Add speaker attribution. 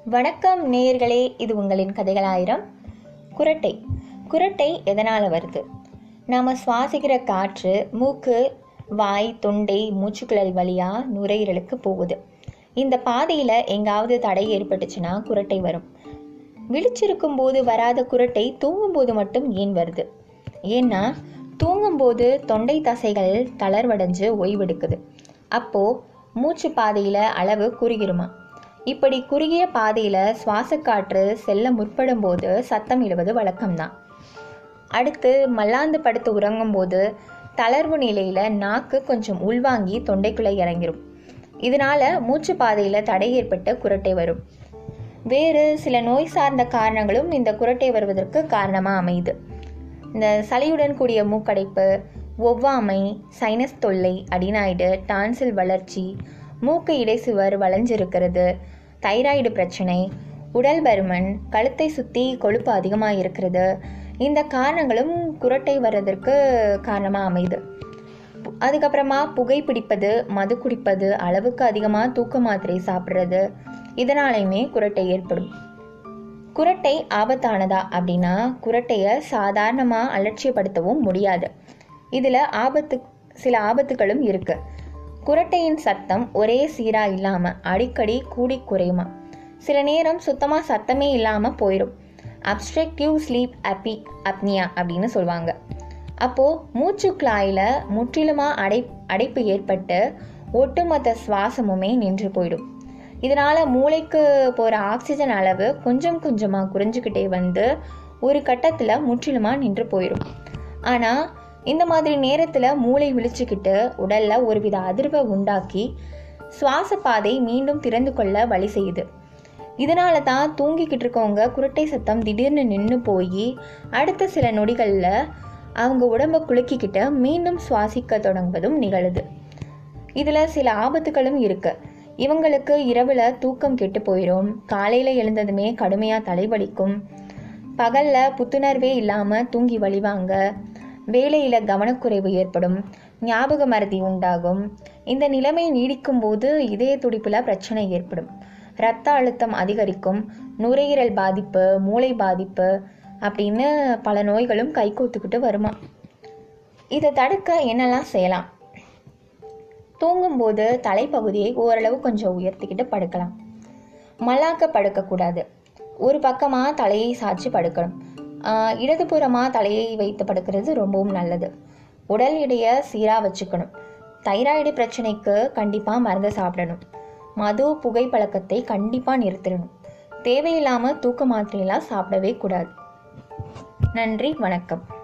Speaker 1: வணக்கம் நேயர்களே இது உங்களின் கதைகள் ஆயிரம் குரட்டை. குரட்டை எதனால் வருது? நாம் சுவாசிக்கிற காற்று மூக்கு வாய் தொண்டை மூச்சுக்குழல் வழியாக நுரையீரலுக்கு போகுது. இந்த பாதையில் எங்காவது தடை ஏற்பட்டுச்சுன்னா குரட்டை வரும். விழிச்சிருக்கும் போது வராத குரட்டை தூங்கும்போது மட்டும் ஏன் வருது? ஏன்னா தூங்கும்போது தொண்டை தசைகள் தளர்வடைஞ்சு ஓய்வெடுக்குது. அப்போது மூச்சு பாதையில் அளவு குறுகிருமா? இப்படி குறுகிய பாதையில் சுவாசக்காற்று செல்ல முற்படும் போது சத்தம் இடுவது வழக்கம்தான். அடுத்து மல்லாந்து படுத்து உறங்கும்போது தளர்வு நிலையில் நாக்கு கொஞ்சம் உள்வாங்கி தொண்டைக்குள்ளே இறங்கிடும் இதனால் மூச்சு பாதையில் தடை ஏற்பட்டு குரட்டை வரும். வேறு சில நோய் சார்ந்த காரணங்களும் இந்த குரட்டை வருவதற்கு காரணமாக அமையுது. இந்த சளியுடன் கூடிய மூக்கடைப்பு ஒவ்வாமை சைனஸ் தொல்லை அடினாய்டு டான்சில் வளர்ச்சி மூக்கு இடைசுவர் வளைஞ்சிருக்கிறது. தைராய்டு பிரச்சனை. உடல் பருமன் கழுத்தை சுற்றி கொழுப்பு அதிகமாக இருக்கிறது இந்த காரணங்களும் குரட்டை வர்றதற்கு காரணமாக அமையுது. அதுக்கப்புறமா புகைப்பிடிப்பது மது குடிப்பது அளவுக்கு அதிகமாக தூக்க மாத்திரை சாப்பிட்றது. இதனாலையுமே குரட்டை ஏற்படும். குரட்டை ஆபத்தானதா அப்படின்னா குரட்டையை சாதாரணமாக அலட்சியப்படுத்தவும் முடியாது. இதில் ஆபத்து சில ஆபத்துகளும் இருக்குது குரட்டையின் சத்தம் ஒரே சீராக இல்லாமல் அடிக்கடி கூடி குறையுமா? சில நேரம் சுத்தமாக சத்தமே இல்லாமல் போயிடும் அப்ஸ்ட்ரக்டிவ் ஸ்லீப் அப்பி அப்னியா அப்படின்னு சொல்லுவாங்க அப்போது மூச்சுக்குழாயில் முற்றிலுமாக அடை அடைப்பு ஏற்பட்டு ஒட்டுமொத்த சுவாசமுமே நின்று போயிடும். இதனால் மூளைக்கு போகிற ஆக்சிஜன் அளவு கொஞ்சம் கொஞ்சமாக குறைஞ்சிக்கிட்டே வந்து ஒரு கட்டத்தில் முற்றிலுமாக நின்று போயிடும் ஆனால் இந்த மாதிரி நேரத்தில் மூளை விழிச்சுக்கிட்டு உடலில் ஒருவித அதிர்வை உண்டாக்கி சுவாச பாதை மீண்டும் திறந்து கொள்ள வழி செய்யுது. இதனால தான் தூங்கிக்கிட்டு இருக்கவங்க குரட்டை சத்தம் திடீர்னு நின்று போய் அடுத்த சில நொடிகளில் அவங்க உடம்பை குலுக்கிக்கிட்டு மீண்டும் சுவாசிக்க தொடங்குவதும் நிகழுது. இதில் சில ஆபத்துகளும் இருக்குது இவங்களுக்கு இரவில் தூக்கம் கெட்டு போயிடும் காலையில் எழுந்ததுமே கடுமையாக தலைவலிக்கும். பகலில் புத்துணர்வே இல்லாமல் தூங்கி வழிவாங்க. வேலையில் கவனக்குறைவு ஏற்படும் ஞாபக மறதி உண்டாகும். இந்த நிலைமை நீடிக்கும் போது இதய துடிப்பில் பிரச்சனை ஏற்படும். இரத்த அழுத்தம் அதிகரிக்கும் நுரையீரல் பாதிப்பு மூளை பாதிப்பு அப்படின்னு பல நோய்களும் கைகோத்துக்கிட்டு வருமா? இதை தடுக்க என்னெல்லாம் செய்யலாம்? தூங்கும்போது தலைப்பகுதியை ஓரளவு கொஞ்சம் உயர்த்திக்கிட்டு படுக்கலாம். மல்லாக்க படுக்கக்கூடாது. ஒரு பக்கமாக தலையை சாய்ச்சி படுக்கணும். இடதுபுறமாக தலையை வைத்து படுக்கிறது ரொம்பவும் நல்லது. உடல் எடையை சீராக வச்சுக்கணும். தைராய்டு பிரச்சனைக்கு கண்டிப்பாக மருந்து சாப்பிடணும். மது புகை பழக்கத்தை கண்டிப்பாக நிறுத்திடணும் தேவையில்லாமல் தூக்க மாத்திரையெல்லாம் சாப்பிடவே கூடாது. நன்றி வணக்கம்.